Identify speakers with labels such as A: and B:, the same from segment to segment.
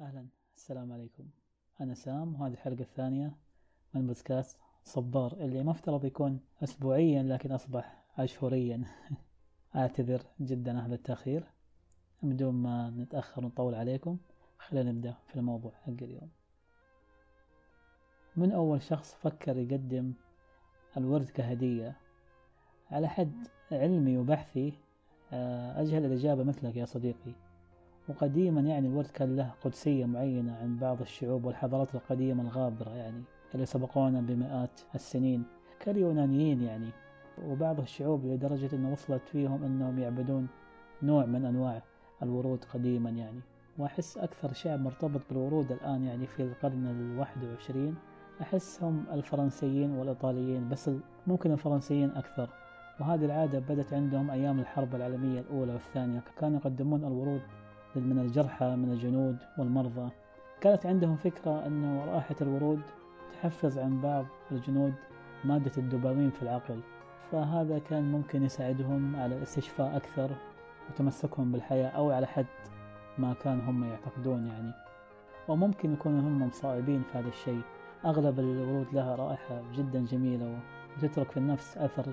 A: أهلا. السلام عليكم. أنا سام وهذه الحلقة الثانية من بودكاست صبار اللي مفترض يكون أسبوعيا لكن أصبح أشهريا أعتذر جدا هذا التأخير. بدون ما نتأخر ونطول عليكم خلينا نبدأ في الموضوع حق اليوم. من أول شخص فكر يقدم الورد كهدية على حد علمي وبحثي آه، أجهل الإجابة مثلك يا صديقي. وقديما يعني الورد كان له قدسية معينة عند بعض الشعوب والحضارات القديمة الغابرة يعني اللي سبقونا بمئات السنين كاليونانيين يعني. وبعض الشعوب لدرجة أنه وصلت فيهم أنهم يعبدون نوع من أنواع الورود قديما يعني. وأحس أكثر شعب مرتبط بالورود الآن يعني في القرن الواحد وعشرين أحس هم الفرنسيين والإيطاليين بس ممكن الفرنسيين أكثر. وهذه العادة بدت عندهم أيام الحرب العالمية الأولى والثانية كانوا يقدمون الورود من الجرحى من الجنود والمرضى. كانت عندهم فكرة أنه رائحة الورود تحفز عن بعض الجنود مادة الدوبامين في العقل. فهذا كان ممكن يساعدهم على الاستشفاء أكثر وتمسكهم بالحياة أو على حد ما كان هم يعتقدون يعني. وممكن يكونوا هم مصائبين في هذا الشيء. أغلب الورود لها رائحة جدا جميلة وتترك في النفس أثر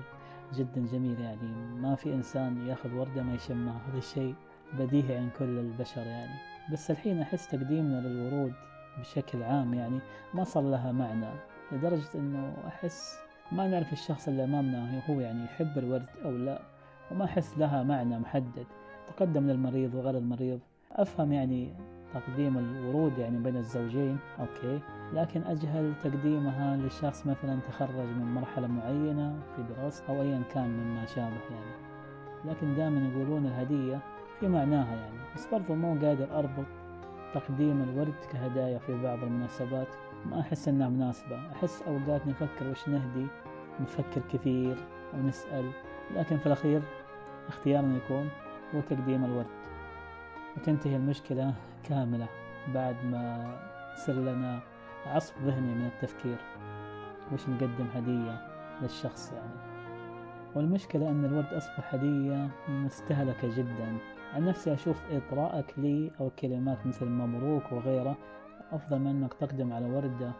A: جدا جميل يعني. ما في إنسان يأخذ وردة ما يشمها. هذا الشيء بديهي عن كل البشر يعني. بس الحين أحس تقديمنا للورود بشكل عام يعني ما صار لها معنى لدرجة أنه أحس ما نعرف الشخص اللي أمامنا هو يعني يحب الورد أو لا وما أحس لها معنى محدد. تقدم للمريض وغير المريض. أفهم يعني تقديم الورود يعني بين الزوجين أوكي. لكن أجهل تقديمها لشخص مثلا تخرج من مرحلة معينة في دراسة أو أيا كان مما شابه يعني. لكن دائما يقولون الهدية في معناها يعني. بس برضو مو قادر أربط تقديم الورد كهدايا في بعض المناسبات. ما أحس أنها مناسبة. أحس أوقات نفكر وش نهدي نفكر كثير أو نسأل لكن في الأخير اختيارنا يكون هو تقديم الورد. وتنتهي المشكلة كاملة بعد ما يصير لنا عصف ذهني من التفكير. وش نقدم هدية للشخص يعني. والمشكلة أن الورد أصبح هدية مستهلكة جدا. عن نفسي أشوف إطراءك لي أو كلمات مثل مبروك وغيره. أفضل من أنك تقدم على وردة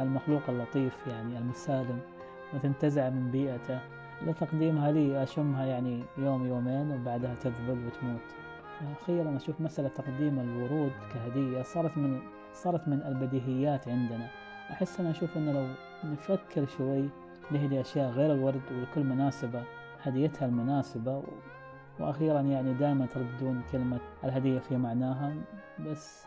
A: المخلوق اللطيف يعني المسالم وتنتزع من بيئته. لتقديمها لي أشمها يعني يوم يومين وبعدها تذبل وتموت. أخيرا أشوف مسألة تقديم الورود كهدية صارت من صارت من البديهيات عندنا. أحس أنا أشوف أنه لو نفكر شوي نهدي أشياء غير الورد ولكل مناسبة هديتها المناسبة وأخيرا يعني دائما ترددون كلمة الهدية في معناها بس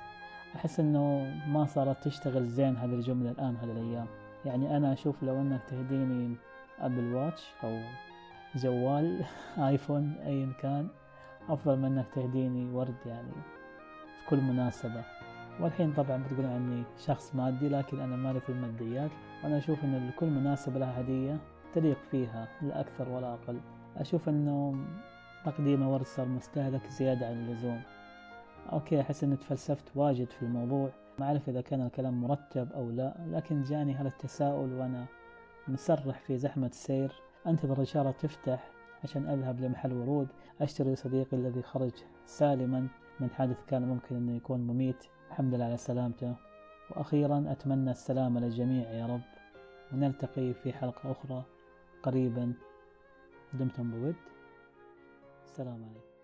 A: أحس أنه ما صارت تشتغل زين هذه الجملة الآن هذه الأيام. يعني أنا أشوف لو أنك تهديني Apple Watch أو جوال iPhone أيا كان أفضل من أنك تهديني ورد يعني في كل مناسبة. والحين طبعا بتقولون عني شخص مادي لكن أنا مالي في الماديات. وأنا أشوف أن لكل مناسبة لها هدية تليق فيها لا أكثر ولا أقل. أشوف أنه تقديم ورد صار مستهلك زيادة عن اللزوم. okay أحس أني تفلسفت واجد في الموضوع. ما أعرف إذا كان الكلام مرتب أو لا لكن جاني هذا التساؤل وأنا مسرح في زحمة السير. أنتظر الإشارة تفتح عشان أذهب لمحل ورود. أشتري صديقي الذي خرج سالما. من حادث كان ممكن أنه يكون مميت الحمد لله على سلامته. وأخيرا أتمنى السلامة للجميع يا رب. ونلتقي في حلقة أخرى قريبا. دمتم بود. السلام عليكم.